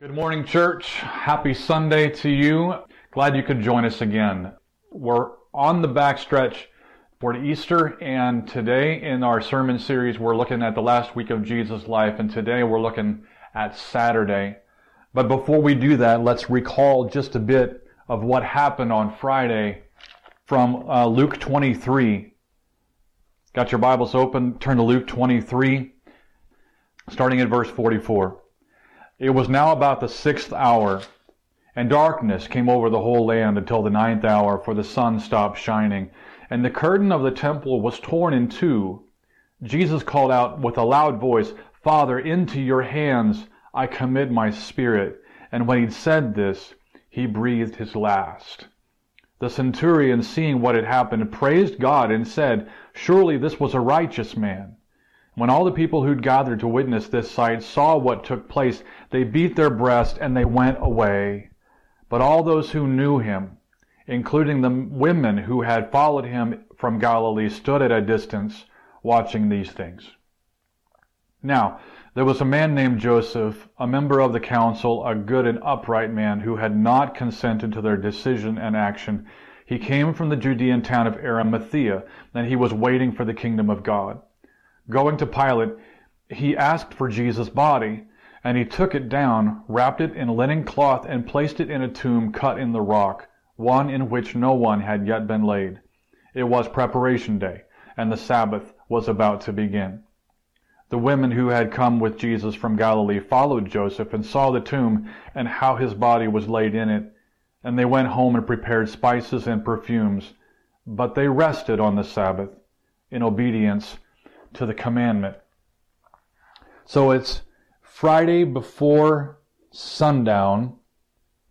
Good morning, church. Happy Sunday to you. Glad you could join us again. We're on the backstretch for Easter, and today in our sermon series, we're looking at the last week of Jesus' life, and today we're looking at Saturday. But before we do that, let's recall just a bit of what happened on Friday from uh, Luke 23. Got your Bibles open? Turn to Luke 23, starting at verse 44. It was now about the sixth hour, and darkness came over the whole land until the ninth hour, for the sun stopped shining, and the curtain of the temple was torn in two. Jesus called out with a loud voice, Father, into your hands I commit my spirit. And when he'd said this, he breathed his last. The centurion, seeing what had happened, praised God and said, Surely this was a righteous man. When all the people who'd gathered to witness this sight saw what took place, they beat their breast and they went away. But all those who knew him, including the women who had followed him from Galilee, stood at a distance watching these things. Now, there was a man named Joseph, a member of the council, a good and upright man who had not consented to their decision and action. He came from the Judean town of Arimathea, and he was waiting for the kingdom of God. Going to Pilate, he asked for Jesus' body, and he took it down, wrapped it in linen cloth, and placed it in a tomb cut in the rock, one in which no one had yet been laid. It was preparation day, and the Sabbath was about to begin. The women who had come with Jesus from Galilee followed Joseph and saw the tomb and how his body was laid in it. And they went home and prepared spices and perfumes. But they rested on the Sabbath in obedience to the commandment. So it's Friday before sundown.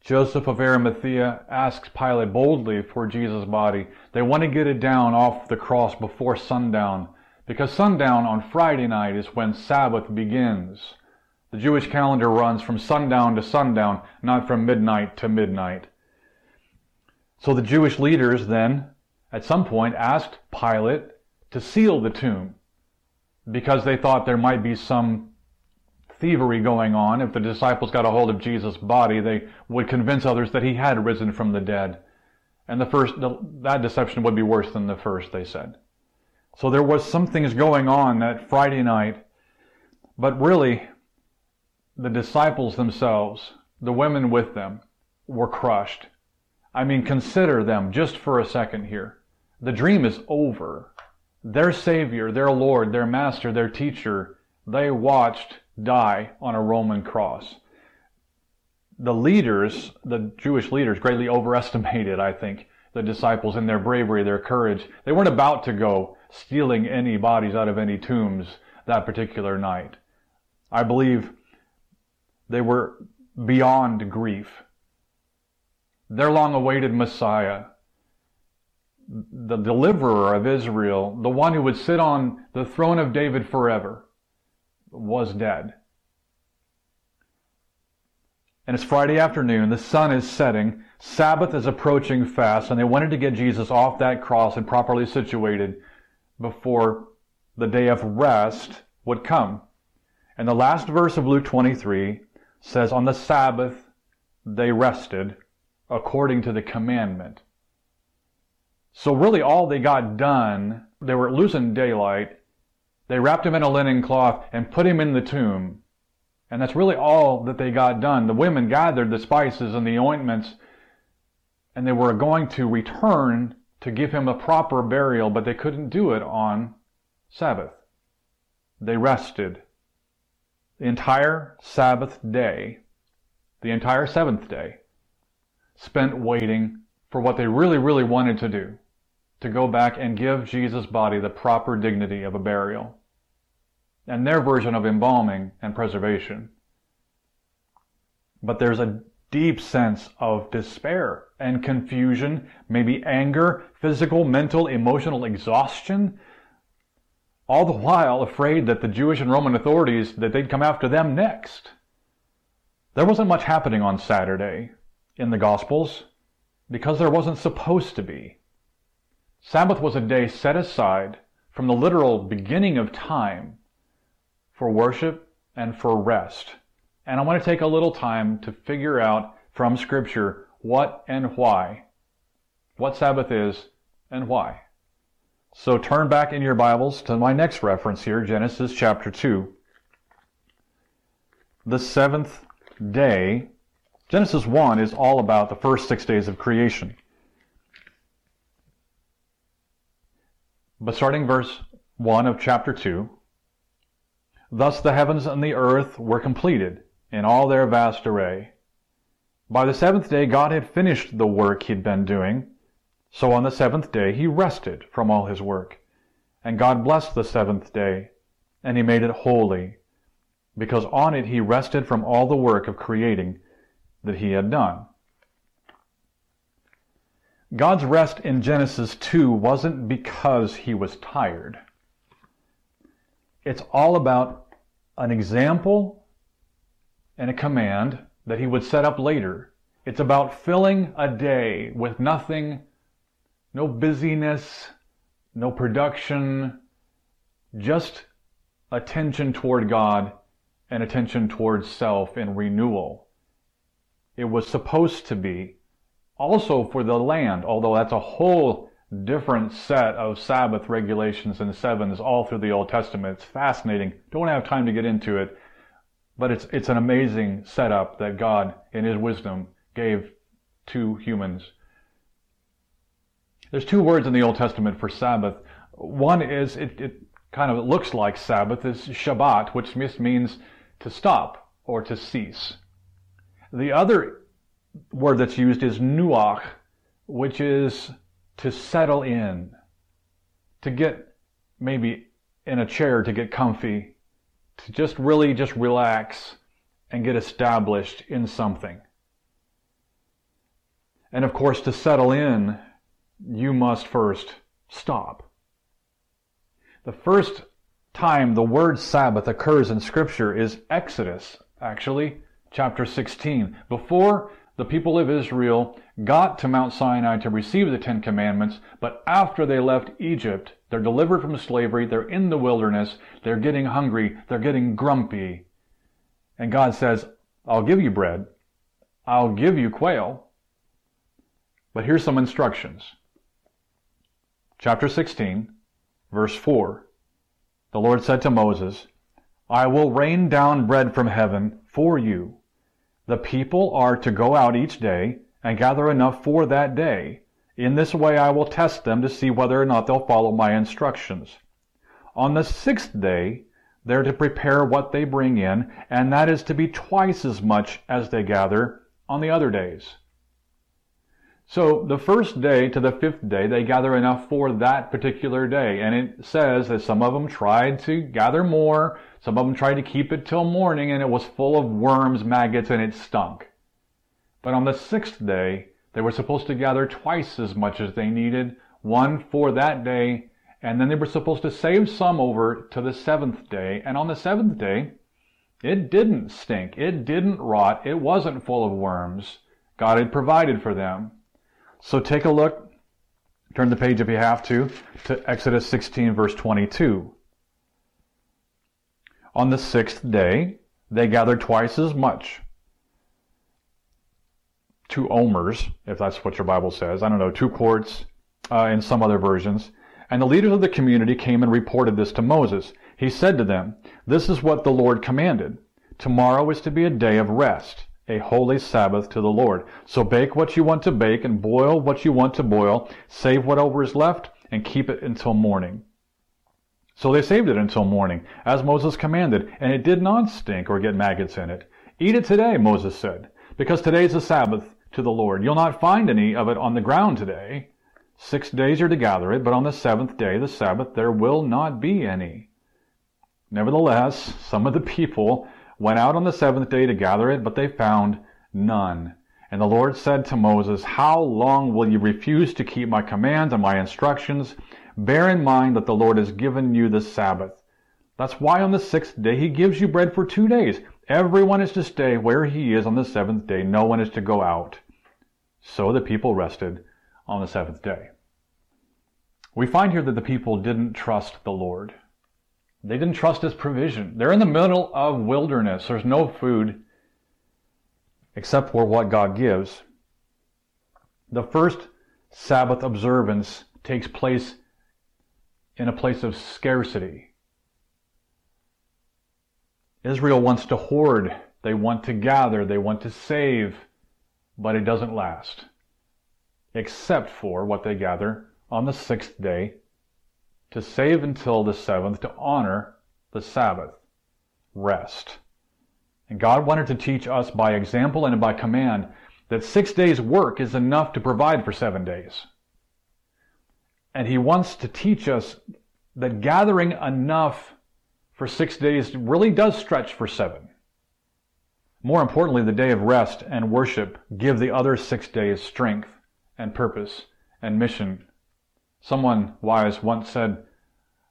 Joseph of Arimathea asks Pilate boldly for Jesus' body. They want to get it down off the cross before sundown because sundown on Friday night is when Sabbath begins. The Jewish calendar runs from sundown to sundown, not from midnight to midnight. So the Jewish leaders then, at some point, asked Pilate to seal the tomb because they thought there might be some thievery going on. If the disciples got a hold of Jesus' body, they would convince others that he had risen from the dead. And the first, that deception would be worse than the first, they said. So there was some things going on that Friday night, but really, the disciples themselves, the women with them, were crushed. I mean, consider them just for a second here. The dream is over their Savior, their Lord, their Master, their teacher, they watched die on a Roman cross. The leaders, the Jewish leaders, greatly overestimated, I think, the disciples in their bravery, their courage. They weren't about to go stealing any bodies out of any tombs that particular night. I believe they were beyond grief. Their long awaited Messiah, the deliverer of Israel, the one who would sit on the throne of David forever, was dead. And it's Friday afternoon, the sun is setting, Sabbath is approaching fast, and they wanted to get Jesus off that cross and properly situated before the day of rest would come. And the last verse of Luke 23 says, On the Sabbath they rested according to the commandment. So really all they got done, they were losing daylight. They wrapped him in a linen cloth and put him in the tomb. And that's really all that they got done. The women gathered the spices and the ointments and they were going to return to give him a proper burial, but they couldn't do it on Sabbath. They rested. The entire Sabbath day, the entire seventh day, spent waiting for what they really, really wanted to do to go back and give Jesus' body the proper dignity of a burial, and their version of embalming and preservation. But there's a deep sense of despair and confusion, maybe anger, physical, mental, emotional exhaustion, all the while afraid that the Jewish and Roman authorities that they'd come after them next. There wasn't much happening on Saturday in the Gospels because there wasn't supposed to be. Sabbath was a day set aside from the literal beginning of time for worship and for rest. And I want to take a little time to figure out from Scripture what and why. What Sabbath is and why. So turn back in your Bibles to my next reference here, Genesis chapter 2. The seventh day, Genesis 1 is all about the first six days of creation. But starting verse 1 of chapter 2, Thus the heavens and the earth were completed in all their vast array. By the seventh day God had finished the work he'd been doing, so on the seventh day he rested from all his work. And God blessed the seventh day, and he made it holy, because on it he rested from all the work of creating that he had done. God's rest in Genesis 2 wasn't because he was tired. It's all about an example and a command that he would set up later. It's about filling a day with nothing, no busyness, no production, just attention toward God and attention towards self and renewal. It was supposed to be also for the land, although that's a whole different set of Sabbath regulations and sevens all through the Old Testament. It's fascinating. Don't have time to get into it, but it's, it's an amazing setup that God, in His wisdom, gave to humans. There's two words in the Old Testament for Sabbath. One is, it, it kind of looks like Sabbath, is Shabbat, which means to stop or to cease. The other word that's used is nuach, which is to settle in, to get maybe in a chair to get comfy, to just really just relax and get established in something. And of course, to settle in, you must first stop. The first time the word Sabbath occurs in Scripture is Exodus, actually, chapter 16. Before the people of Israel got to Mount Sinai to receive the Ten Commandments, but after they left Egypt, they're delivered from slavery, they're in the wilderness, they're getting hungry, they're getting grumpy. And God says, I'll give you bread, I'll give you quail, but here's some instructions. Chapter 16, verse 4. The Lord said to Moses, I will rain down bread from heaven for you the people are to go out each day and gather enough for that day. In this way I will test them to see whether or not they'll follow my instructions. On the sixth day, they're to prepare what they bring in, and that is to be twice as much as they gather on the other days. So the first day to the fifth day, they gather enough for that particular day. And it says that some of them tried to gather more, some of them tried to keep it till morning, and it was full of worms, maggots, and it stunk. But on the sixth day, they were supposed to gather twice as much as they needed, one for that day, and then they were supposed to save some over to the seventh day. And on the seventh day, it didn't stink. It didn't rot. It wasn't full of worms. God had provided for them. So take a look, turn the page if you have to, to Exodus 16, verse 22. On the sixth day, they gathered twice as much. Two omers, if that's what your Bible says. I don't know, two quarts uh, in some other versions. And the leaders of the community came and reported this to Moses. He said to them, This is what the Lord commanded. Tomorrow is to be a day of rest a holy Sabbath to the Lord. So bake what you want to bake and boil what you want to boil. Save whatever is left and keep it until morning. So they saved it until morning, as Moses commanded, and it did not stink or get maggots in it. Eat it today, Moses said, because today is the Sabbath to the Lord. You'll not find any of it on the ground today. Six days are to gather it, but on the seventh day, the Sabbath, there will not be any. Nevertheless, some of the people went out on the seventh day to gather it, but they found none. And the Lord said to Moses, How long will you refuse to keep my commands and my instructions? Bear in mind that the Lord has given you the Sabbath. That's why on the sixth day he gives you bread for two days. Everyone is to stay where he is on the seventh day. No one is to go out. So the people rested on the seventh day. We find here that the people didn't trust the Lord. They didn't trust his provision. They're in the middle of wilderness. There's no food except for what God gives. The first Sabbath observance takes place in a place of scarcity. Israel wants to hoard, they want to gather, they want to save, but it doesn't last. Except for what they gather on the sixth day to save until the seventh to honor the Sabbath, rest. And God wanted to teach us by example and by command that six days' work is enough to provide for seven days. And He wants to teach us that gathering enough for six days really does stretch for seven. More importantly, the day of rest and worship give the other six days strength and purpose and mission. Someone wise once said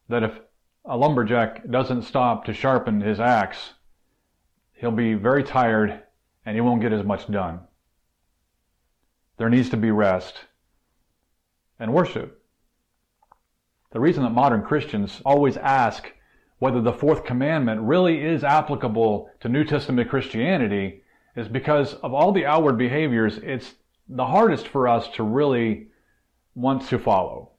that if a lumberjack doesn't stop to sharpen his axe, he'll be very tired and he won't get as much done. There needs to be rest and worship. The reason that modern Christians always ask whether the fourth commandment really is applicable to New Testament Christianity is because of all the outward behaviors, it's the hardest for us to really want to follow.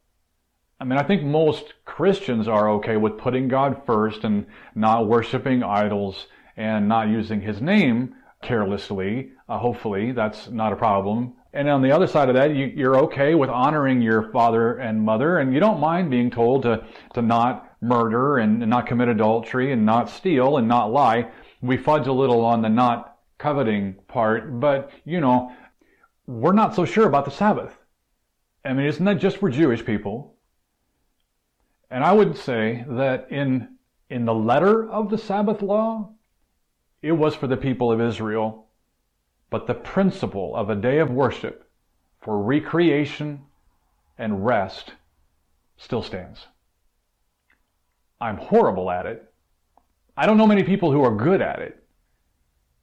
I mean, I think most Christians are okay with putting God first and not worshiping idols and not using his name carelessly. Uh, hopefully, that's not a problem. And on the other side of that, you, are okay with honoring your father and mother, and you don't mind being told to, to not murder and, and not commit adultery and not steal and not lie. We fudge a little on the not coveting part, but you know, we're not so sure about the Sabbath. I mean, isn't that just for Jewish people? And I would say that in, in the letter of the Sabbath law, it was for the people of Israel. But the principle of a day of worship for recreation and rest still stands. I'm horrible at it. I don't know many people who are good at it,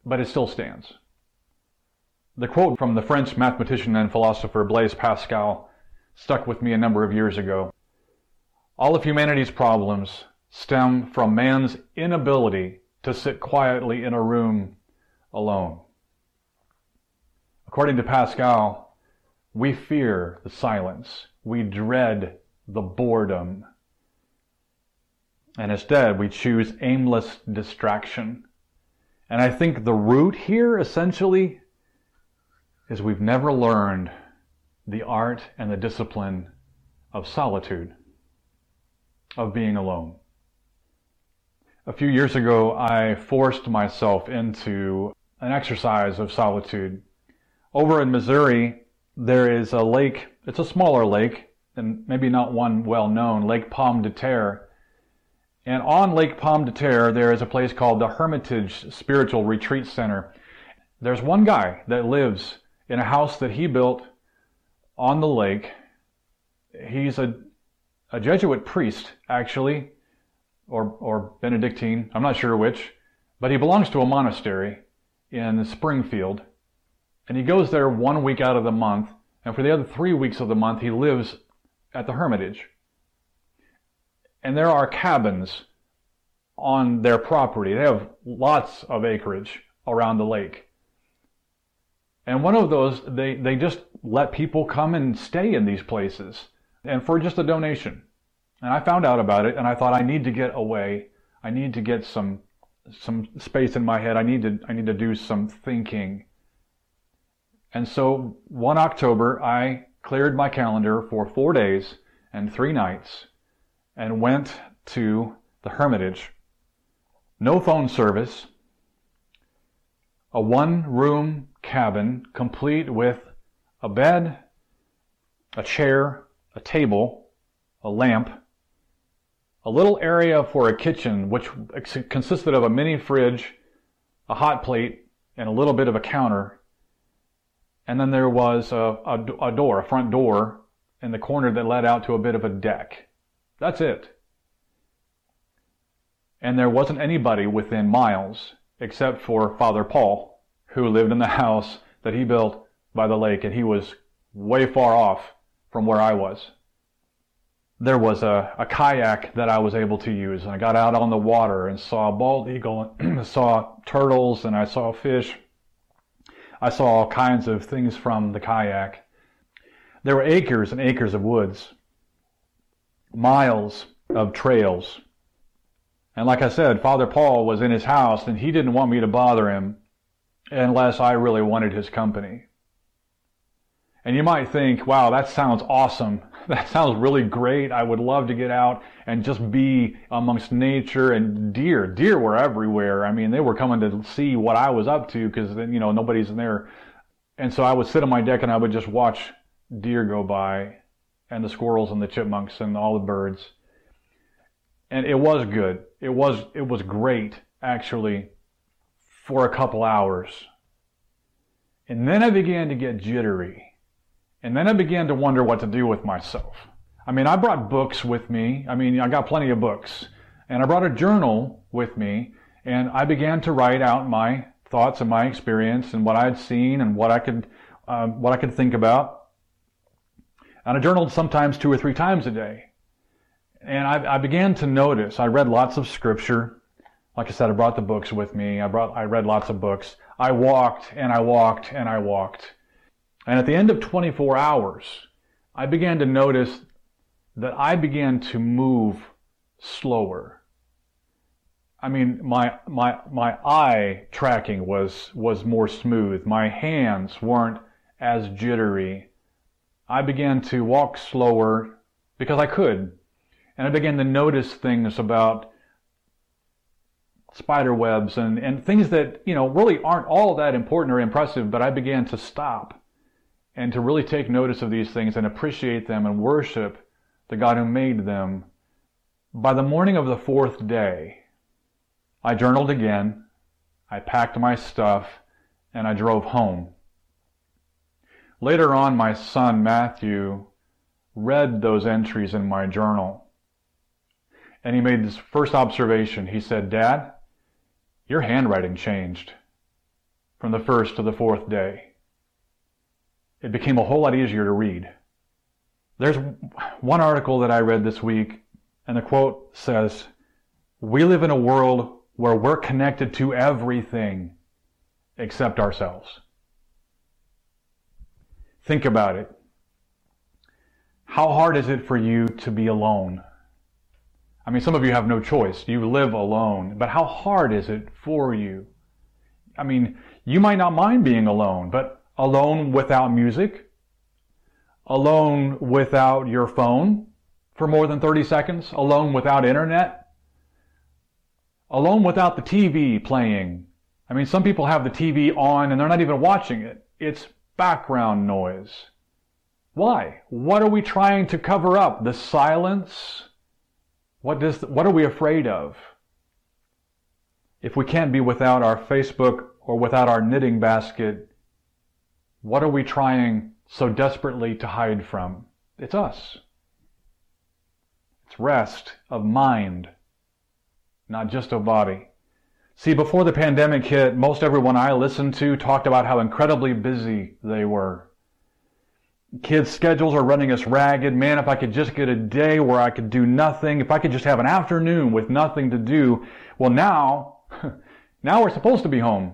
but it still stands. The quote from the French mathematician and philosopher Blaise Pascal stuck with me a number of years ago. All of humanity's problems stem from man's inability to sit quietly in a room alone. According to Pascal, we fear the silence. We dread the boredom. And instead, we choose aimless distraction. And I think the root here essentially is we've never learned the art and the discipline of solitude of being alone. A few years ago, I forced myself into an exercise of solitude. Over in Missouri, there is a lake, it's a smaller lake, and maybe not one well known, Lake Pomme de Terre. And on Lake Pomme de Terre, there is a place called the Hermitage Spiritual Retreat Center. There's one guy that lives in a house that he built on the lake. He's a a Jesuit priest, actually, or, or Benedictine, I'm not sure which, but he belongs to a monastery in Springfield. And he goes there one week out of the month, and for the other three weeks of the month, he lives at the Hermitage. And there are cabins on their property. They have lots of acreage around the lake. And one of those, they, they just let people come and stay in these places and for just a donation. And I found out about it and I thought I need to get away. I need to get some some space in my head. I need to I need to do some thinking. And so one October I cleared my calendar for 4 days and 3 nights and went to the Hermitage. No phone service. A one room cabin complete with a bed, a chair, a table, a lamp, a little area for a kitchen, which consisted of a mini fridge, a hot plate, and a little bit of a counter. And then there was a, a, a door, a front door, in the corner that led out to a bit of a deck. That's it. And there wasn't anybody within miles except for Father Paul, who lived in the house that he built by the lake, and he was way far off from where I was. There was a, a kayak that I was able to use, and I got out on the water and saw a bald eagle, and saw turtles, and I saw fish. I saw all kinds of things from the kayak. There were acres and acres of woods, miles of trails. And like I said, Father Paul was in his house and he didn't want me to bother him unless I really wanted his company. And you might think, wow, that sounds awesome. That sounds really great. I would love to get out and just be amongst nature and deer. Deer were everywhere. I mean, they were coming to see what I was up to because, you know, nobody's in there. And so I would sit on my deck and I would just watch deer go by and the squirrels and the chipmunks and all the birds. And it was good. It was, it was great, actually, for a couple hours. And then I began to get jittery and then I began to wonder what to do with myself. I mean, I brought books with me. I mean, I got plenty of books. And I brought a journal with me. And I began to write out my thoughts and my experience and what I had seen and what I could, uh, what I could think about. And I journaled sometimes two or three times a day. And I, I began to notice, I read lots of scripture. Like I said, I brought the books with me. I brought, I read lots of books. I walked and I walked and I walked. And at the end of 24 hours, I began to notice that I began to move slower. I mean, my, my, my eye tracking was, was more smooth. My hands weren't as jittery. I began to walk slower because I could. And I began to notice things about spider webs and, and things that, you know, really aren't all that important or impressive, but I began to stop and to really take notice of these things and appreciate them and worship the God who made them. By the morning of the fourth day, I journaled again, I packed my stuff, and I drove home. Later on, my son Matthew read those entries in my journal. And he made this first observation. He said, Dad, your handwriting changed from the first to the fourth day it became a whole lot easier to read. There's one article that I read this week, and the quote says, We live in a world where we're connected to everything except ourselves. Think about it. How hard is it for you to be alone? I mean, some of you have no choice. You live alone. But how hard is it for you? I mean, you might not mind being alone, but alone without music, alone without your phone for more than 30 seconds, alone without internet, alone without the TV playing. I mean, some people have the TV on and they're not even watching it. It's background noise. Why? What are we trying to cover up? The silence? What does, what are we afraid of? If we can't be without our Facebook or without our knitting basket, what are we trying so desperately to hide from? It's us. It's rest of mind, not just of body. See, before the pandemic hit, most everyone I listened to talked about how incredibly busy they were. Kids' schedules are running us ragged. Man, if I could just get a day where I could do nothing, if I could just have an afternoon with nothing to do. Well, now, now we're supposed to be home.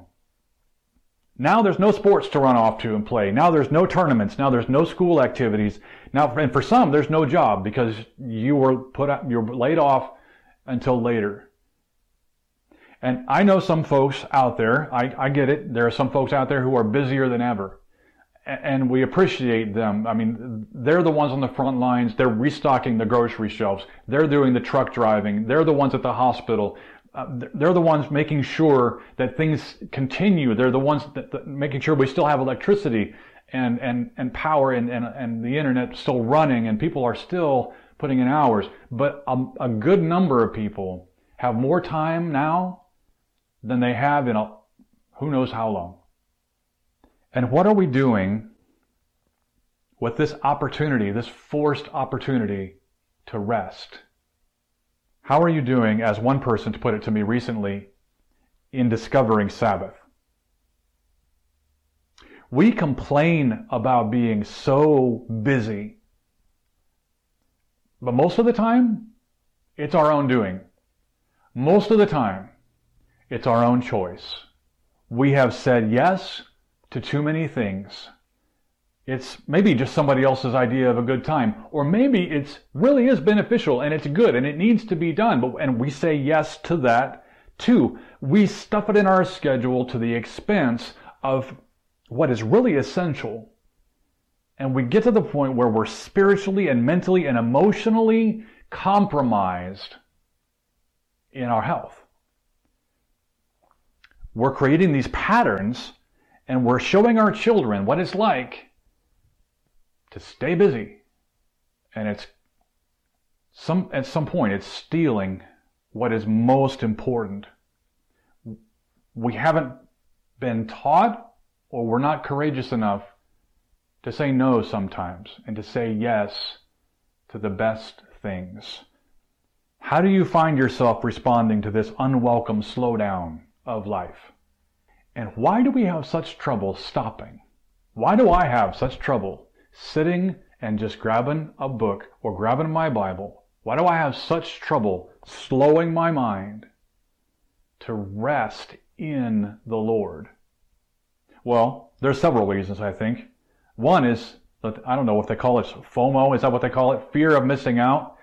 Now there's no sports to run off to and play. Now there's no tournaments. Now there's no school activities. Now, and for some, there's no job because you were put you're laid off until later. And I know some folks out there, I, I get it. There are some folks out there who are busier than ever. And we appreciate them. I mean, they're the ones on the front lines. They're restocking the grocery shelves. They're doing the truck driving. They're the ones at the hospital uh, they're the ones making sure that things continue. They're the ones that, that, making sure we still have electricity and, and, and power and, and, and the internet still running and people are still putting in hours. But a, a good number of people have more time now than they have in a, who knows how long. And what are we doing with this opportunity, this forced opportunity to rest? How are you doing, as one person put it to me recently, in discovering Sabbath? We complain about being so busy, but most of the time, it's our own doing. Most of the time, it's our own choice. We have said yes to too many things. It's maybe just somebody else's idea of a good time, or maybe it's really is beneficial and it's good and it needs to be done, but and we say yes to that too. We stuff it in our schedule to the expense of what is really essential. And we get to the point where we're spiritually and mentally and emotionally compromised in our health. We're creating these patterns and we're showing our children what it's like to stay busy. And it's some, at some point, it's stealing what is most important. We haven't been taught or we're not courageous enough to say no sometimes and to say yes to the best things. How do you find yourself responding to this unwelcome slowdown of life? And why do we have such trouble stopping? Why do I have such trouble sitting and just grabbing a book or grabbing my Bible? Why do I have such trouble slowing my mind to rest in the Lord? Well, there's several reasons, I think. One is that I don't know if they call it FOMO. Is that what they call it? Fear of missing out.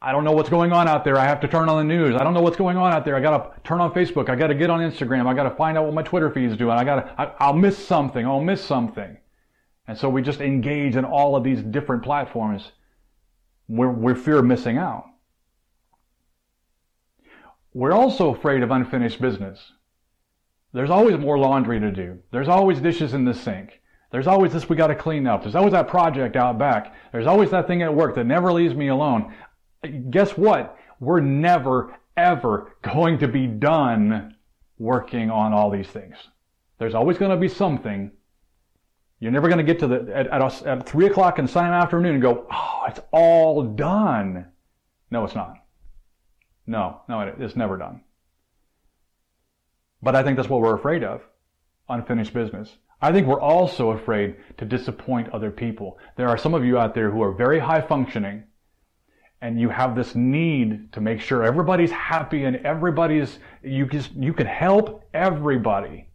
I don't know what's going on out there. I have to turn on the news. I don't know what's going on out there. I got to turn on Facebook. I got to get on Instagram. I got to find out what my Twitter feed is doing. I got to, I, will miss something. I'll miss something. And so we just engage in all of these different platforms. We're, we're fear of missing out. We're also afraid of unfinished business. There's always more laundry to do. There's always dishes in the sink. There's always this we got to clean up. There's always that project out back. There's always that thing at work that never leaves me alone guess what? We're never, ever going to be done working on all these things. There's always going to be something. You're never going to get to the, at, at, at 3 o'clock in Sunday afternoon and go, oh, it's all done. No, it's not. No, no, it's never done. But I think that's what we're afraid of. Unfinished business. I think we're also afraid to disappoint other people. There are some of you out there who are very high functioning and you have this need to make sure everybody's happy and everybody's you just you can help everybody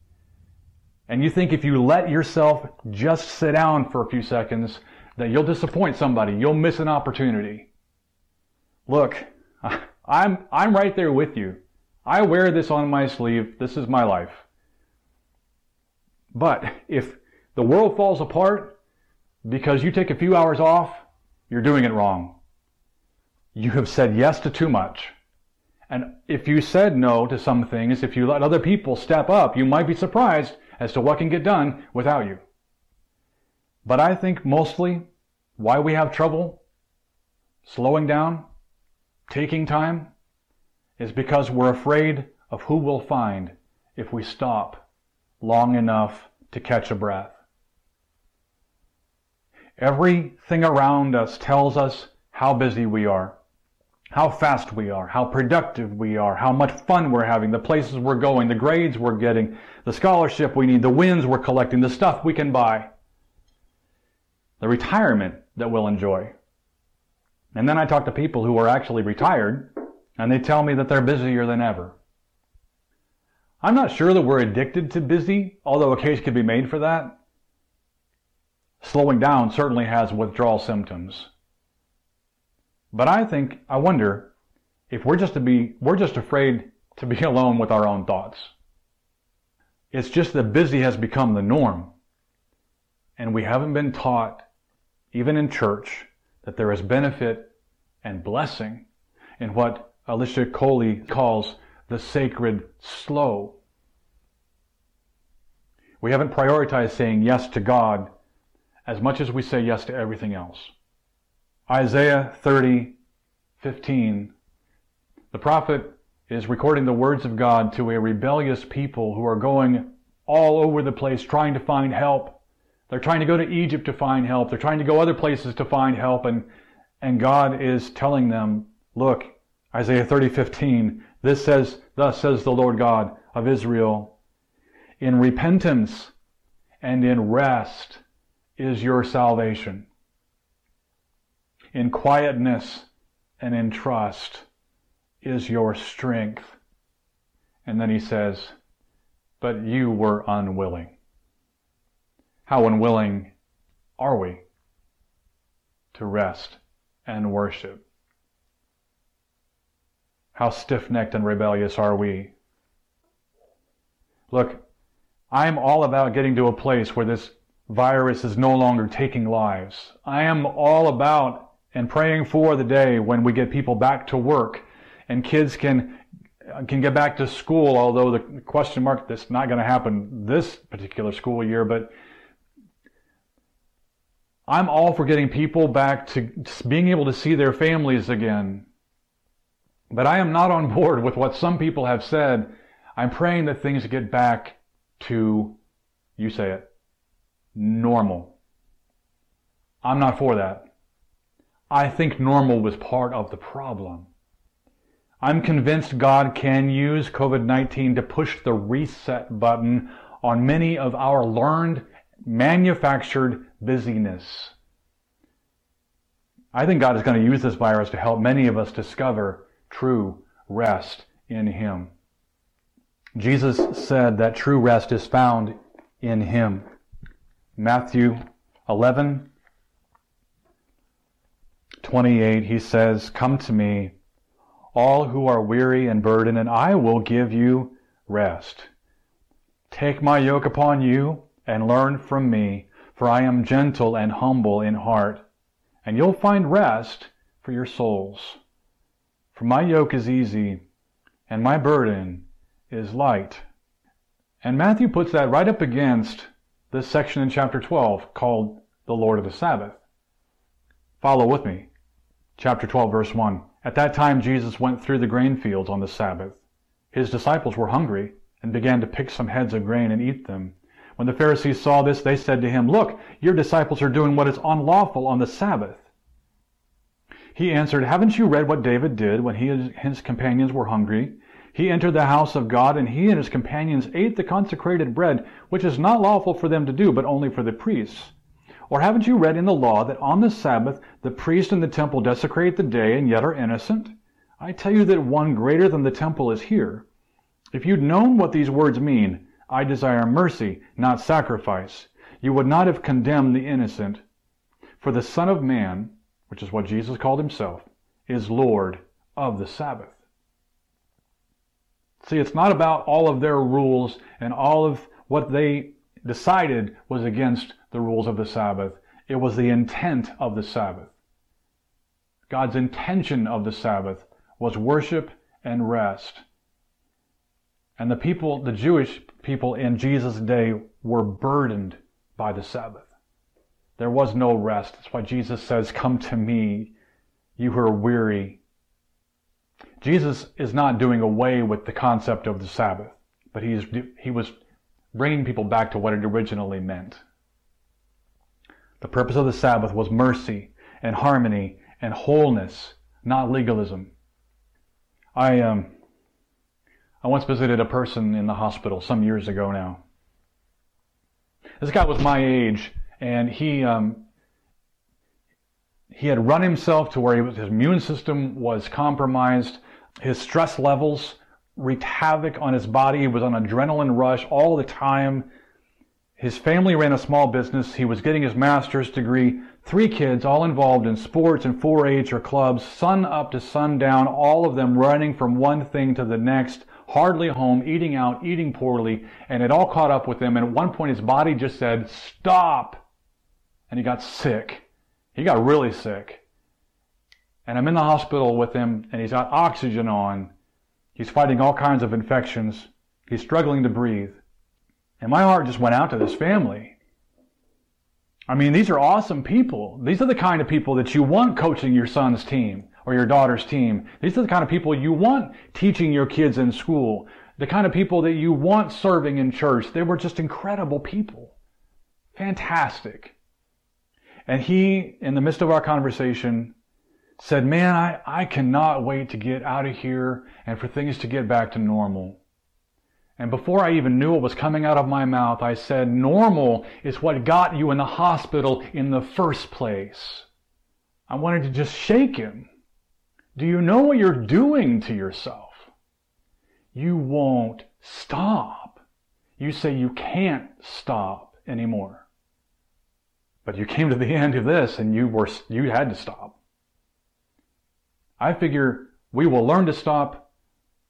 and you think if you let yourself just sit down for a few seconds that you'll disappoint somebody. You'll miss an opportunity. Look i'm i'm right there with you. I wear this on my sleeve. This is my life. But if the world falls apart because you take a few hours off you're doing it wrong. You have said yes to too much. And if you said no to some things, if you let other people step up, you might be surprised as to what can get done without you. But I think mostly why we have trouble slowing down, taking time, is because we're afraid of who we'll find if we stop long enough to catch a breath. Everything around us tells us how busy we are how fast we are, how productive we are, how much fun we're having, the places we're going, the grades we're getting, the scholarship we need, the wins we're collecting, the stuff we can buy, the retirement that we'll enjoy. And then I talk to people who are actually retired, and they tell me that they're busier than ever. I'm not sure that we're addicted to busy, although a case could be made for that. Slowing down certainly has withdrawal symptoms. But I think, I wonder if we're just to be, we're just afraid to be alone with our own thoughts. It's just that busy has become the norm. And we haven't been taught, even in church, that there is benefit and blessing in what Alicia Chole calls the sacred slow. We haven't prioritized saying yes to God as much as we say yes to everything else. Isaiah 30, 15. The prophet is recording the words of God to a rebellious people who are going all over the place trying to find help. They're trying to go to Egypt to find help. They're trying to go other places to find help. And, and God is telling them, look, Isaiah 30, 15, this says, thus says the Lord God of Israel, in repentance and in rest is your salvation in quietness and in trust is your strength. And then he says, but you were unwilling. How unwilling are we to rest and worship? How stiff necked and rebellious are we? Look, I'm all about getting to a place where this virus is no longer taking lives. I am all about and praying for the day when we get people back to work and kids can can get back to school, although the question mark that's not going to happen this particular school year, but I'm all for getting people back to being able to see their families again. But I am not on board with what some people have said. I'm praying that things get back to, you say it, normal. I'm not for that. I think normal was part of the problem. I'm convinced God can use COVID-19 to push the reset button on many of our learned, manufactured busyness. I think God is going to use this virus to help many of us discover true rest in Him. Jesus said that true rest is found in Him. Matthew 11, 28, he says, Come to me, all who are weary and burdened, and I will give you rest. Take my yoke upon you and learn from me, for I am gentle and humble in heart, and you'll find rest for your souls. For my yoke is easy, and my burden is light. And Matthew puts that right up against this section in chapter 12 called the Lord of the Sabbath. Follow with me. Chapter 12, verse 1. At that time, Jesus went through the grain fields on the Sabbath. His disciples were hungry and began to pick some heads of grain and eat them. When the Pharisees saw this, they said to him, Look, your disciples are doing what is unlawful on the Sabbath. He answered, Haven't you read what David did when he and his companions were hungry? He entered the house of God, and he and his companions ate the consecrated bread, which is not lawful for them to do, but only for the priests. Or haven't you read in the law that on the Sabbath the priest in the temple desecrate the day and yet are innocent? I tell you that one greater than the temple is here. If you'd known what these words mean, I desire mercy, not sacrifice, you would not have condemned the innocent. For the Son of Man, which is what Jesus called himself, is Lord of the Sabbath. See, it's not about all of their rules and all of what they decided was against the rules of the Sabbath. It was the intent of the Sabbath. God's intention of the Sabbath was worship and rest. And the people, the Jewish people in Jesus' day were burdened by the Sabbath. There was no rest. That's why Jesus says, Come to me, you who are weary Jesus is not doing away with the concept of the Sabbath, but he's, he was bringing people back to what it originally meant. The purpose of the Sabbath was mercy and harmony and wholeness, not legalism. I, um, I once visited a person in the hospital some years ago now. This guy was my age, and he, um, he had run himself to where was, his immune system was compromised. His stress levels wreaked havoc on his body. He was on adrenaline rush all the time. His family ran a small business. He was getting his master's degree. Three kids, all involved in sports and 4-H or clubs, sun up to sundown, all of them running from one thing to the next, hardly home, eating out, eating poorly, and it all caught up with him. And at one point, his body just said, stop. And he got sick. He got really sick. And I'm in the hospital with him, and he's got oxygen on. He's fighting all kinds of infections. He's struggling to breathe. And my heart just went out to this family. I mean, these are awesome people. These are the kind of people that you want coaching your son's team or your daughter's team. These are the kind of people you want teaching your kids in school. The kind of people that you want serving in church. They were just incredible people. Fantastic. And he, in the midst of our conversation, said, Man, I, I cannot wait to get out of here and for things to get back to normal. And before I even knew what was coming out of my mouth, I said, Normal is what got you in the hospital in the first place. I wanted to just shake him. Do you know what you're doing to yourself? You won't stop. You say you can't stop anymore. But you came to the end of this and you were you had to stop. I figure we will learn to stop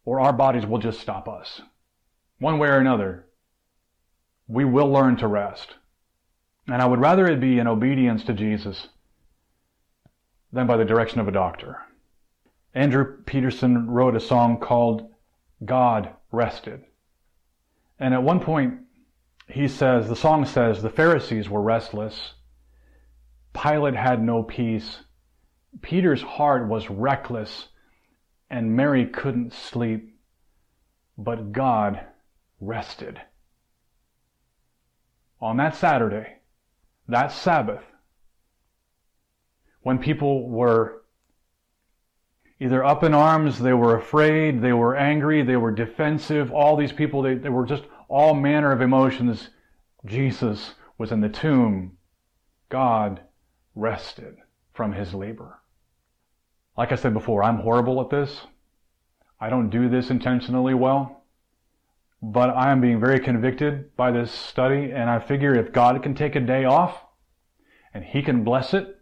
or our bodies will just stop us. One way or another. We will learn to rest. And I would rather it be in obedience to Jesus than by the direction of a doctor. Andrew Peterson wrote a song called God Rested. And at one point, he says, the song says, the Pharisees were restless. Pilate had no peace. Peter's heart was reckless, and Mary couldn't sleep. But God rested. On that Saturday, that Sabbath, when people were either up in arms, they were afraid, they were angry, they were defensive, all these people, they, they were just all manner of emotions. Jesus was in the tomb. God rested from his labor. Like I said before, I'm horrible at this. I don't do this intentionally well. But I am being very convicted by this study, and I figure if God can take a day off and He can bless it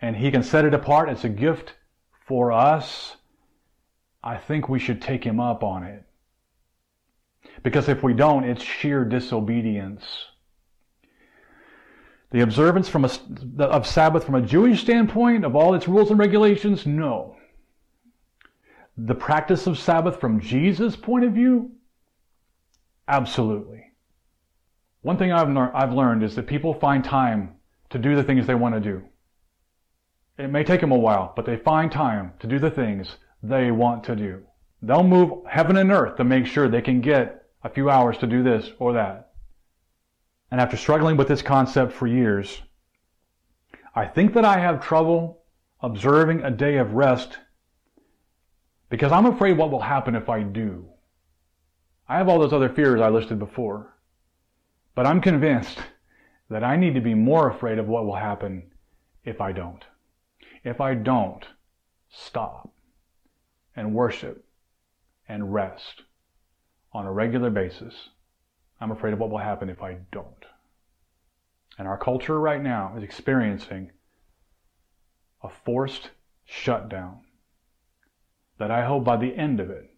and He can set it apart as a gift for us, I think we should take Him up on it. Because if we don't, it's sheer disobedience. The observance from a, of Sabbath from a Jewish standpoint, of all its rules and regulations, no. The practice of Sabbath from Jesus' point of view, absolutely. One thing I've, I've learned is that people find time to do the things they want to do. It may take them a while, but they find time to do the things they want to do. They'll move heaven and earth to make sure they can get a few hours to do this or that. And after struggling with this concept for years, I think that I have trouble observing a day of rest because I'm afraid what will happen if I do. I have all those other fears I listed before, but I'm convinced that I need to be more afraid of what will happen if I don't. If I don't stop and worship and rest on a regular basis, I'm afraid of what will happen if I don't. And our culture right now is experiencing a forced shutdown that I hope by the end of it,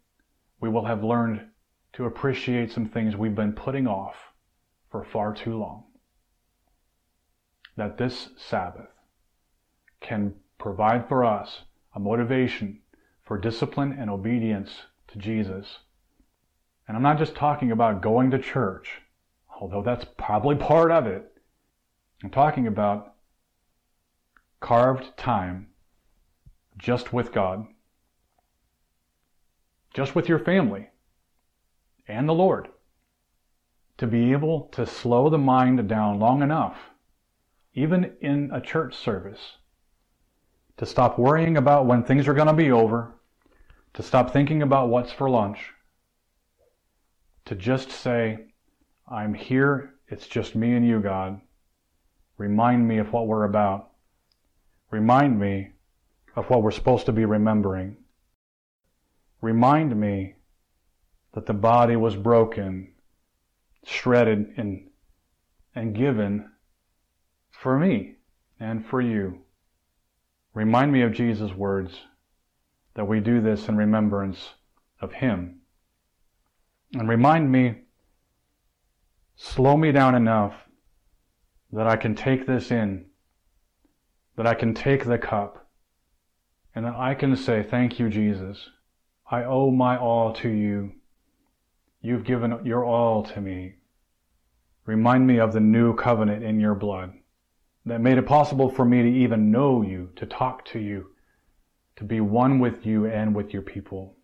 we will have learned to appreciate some things we've been putting off for far too long. That this Sabbath can provide for us a motivation for discipline and obedience to Jesus and I'm not just talking about going to church, although that's probably part of it. I'm talking about carved time just with God, just with your family and the Lord, to be able to slow the mind down long enough, even in a church service, to stop worrying about when things are going to be over, to stop thinking about what's for lunch, to just say, I'm here, it's just me and you, God. Remind me of what we're about. Remind me of what we're supposed to be remembering. Remind me that the body was broken, shredded, and, and given for me and for you. Remind me of Jesus' words that we do this in remembrance of Him and remind me, slow me down enough that I can take this in, that I can take the cup, and that I can say, Thank you, Jesus. I owe my all to you. You've given your all to me. Remind me of the new covenant in your blood that made it possible for me to even know you, to talk to you, to be one with you and with your people.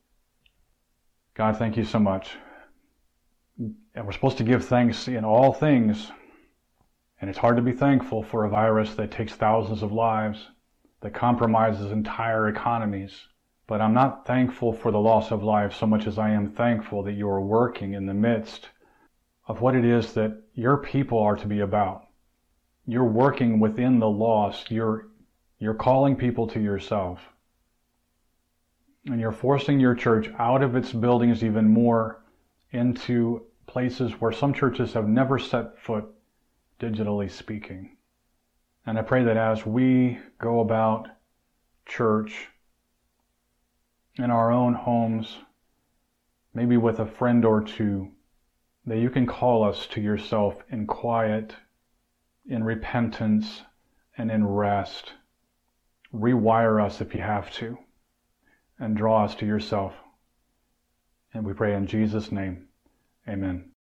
God, thank you so much and we're supposed to give thanks in all things. And it's hard to be thankful for a virus that takes thousands of lives, that compromises entire economies. But I'm not thankful for the loss of life so much as I am thankful that you are working in the midst of what it is that your people are to be about. You're working within the lost. You're, you're calling people to yourself. And you're forcing your church out of its buildings even more into places where some churches have never set foot digitally speaking. And I pray that as we go about church in our own homes, maybe with a friend or two, that you can call us to yourself in quiet, in repentance, and in rest. Rewire us if you have to, and draw us to yourself. And we pray in Jesus' name, amen.